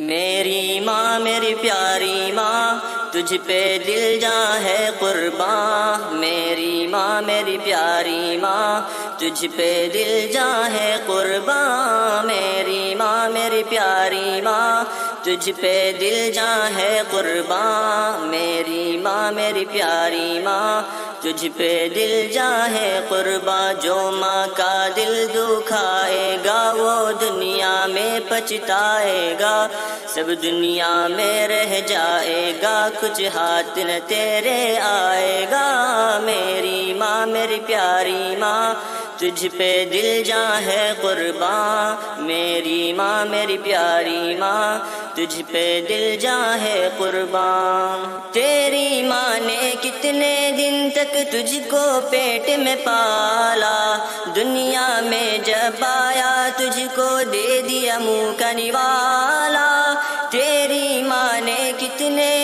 मेरी माँ, मेरी प्यारी माँ, तुझ पे दिल जा है कुर्बान। मेरी माँ, मेरी प्यारी माँ, तुझ पे दिल जा है कुर्बान। मेरी माँ, मेरी प्यारी माँ, तुझ पे दिल जा है कुर्बान। मेरी माँ, मेरी प्यारी माँ तुझ पे दिल जाए कुरबा, जो माँ का दिल दुखाएगा, वो दुनिया में पछताएगा। सब दुनिया में रह जाएगा, कुछ हाथ न तेरे आएगा। मेरी माँ, मेरी प्यारी माँ तुझ पे दिल जा है कुर्बान। मेरी माँ, मेरी प्यारी माँ तुझ पे दिल जा है कुर्बान। तेरी माँ ने कितने दिन तक तुझको पेट में पाला। दुनिया में जब आया तुझको दे दिया मुँह का निवाला। तेरी माँ ने कितने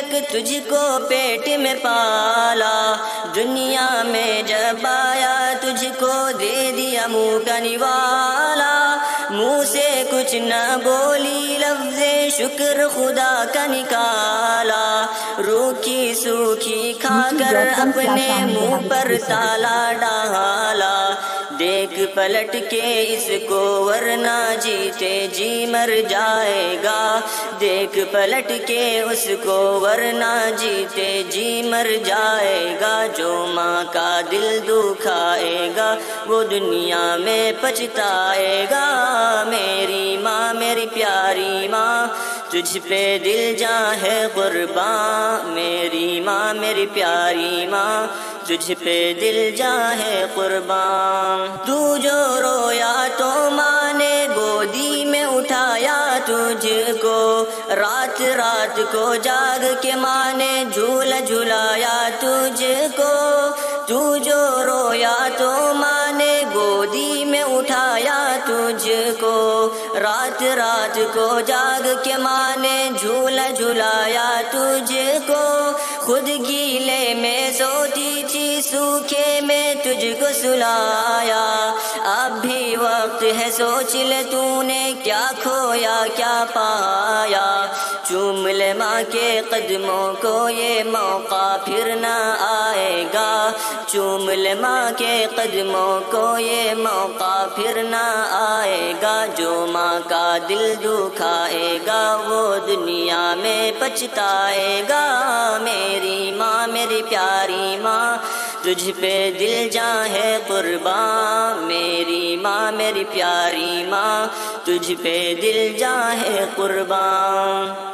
तक तुझको पेट में पाला। दुनिया में जब आया तुझको दे दिया मुँह का निवाला। मुँह से कुछ न बोली लफ्ज शुक्र खुदा का निकाला। रूखी सूखी खाकर अपने मुँह पर ताला डाला। देख पलट के इसको, वरना जीते जी मर जाएगा। देख पलट के उसको, वरना जीते जी मर जाएगा। जो माँ का दिल दुखाएगा, वो दुनिया में पछताएगा। मेरी माँ, मेरी प्यारी माँ तुझ पे दिल जा है कुर्बान मेरी माँ, मेरी प्यारी माँ। तुझ पे दिल जा है कुर्बान तू जो रोया तो माँ ने गोदी में उठाया तुझको। रात रात को जाग के माँ ने झूल झुलाया तुझको। तू जो रोया तो माँ ने गोदी में उठाया तुझको। रात रात को जाग के माँ ने झूला झुलाया तुझको। खुद गीले में सोती थी, सूखे में तुझको सुलाया। अब भी वक्त है, सोच ले तूने क्या खोया, क्या पाया। चूम ले माँ के कदमों को ये मौका फिर ना आएगा। चूम ले माँ के कदमों को ये मौका फिर ना आएगा। जो माँ का दिल दुखाएगा, वो दुनिया में पछताएगा। मेरी माँ, मेरी प्यारी माँ तुझ पे दिल जा है कुर्बान, मेरी माँ, मेरी प्यारी माँ। तुझ पे दिल जा है कुर्बान।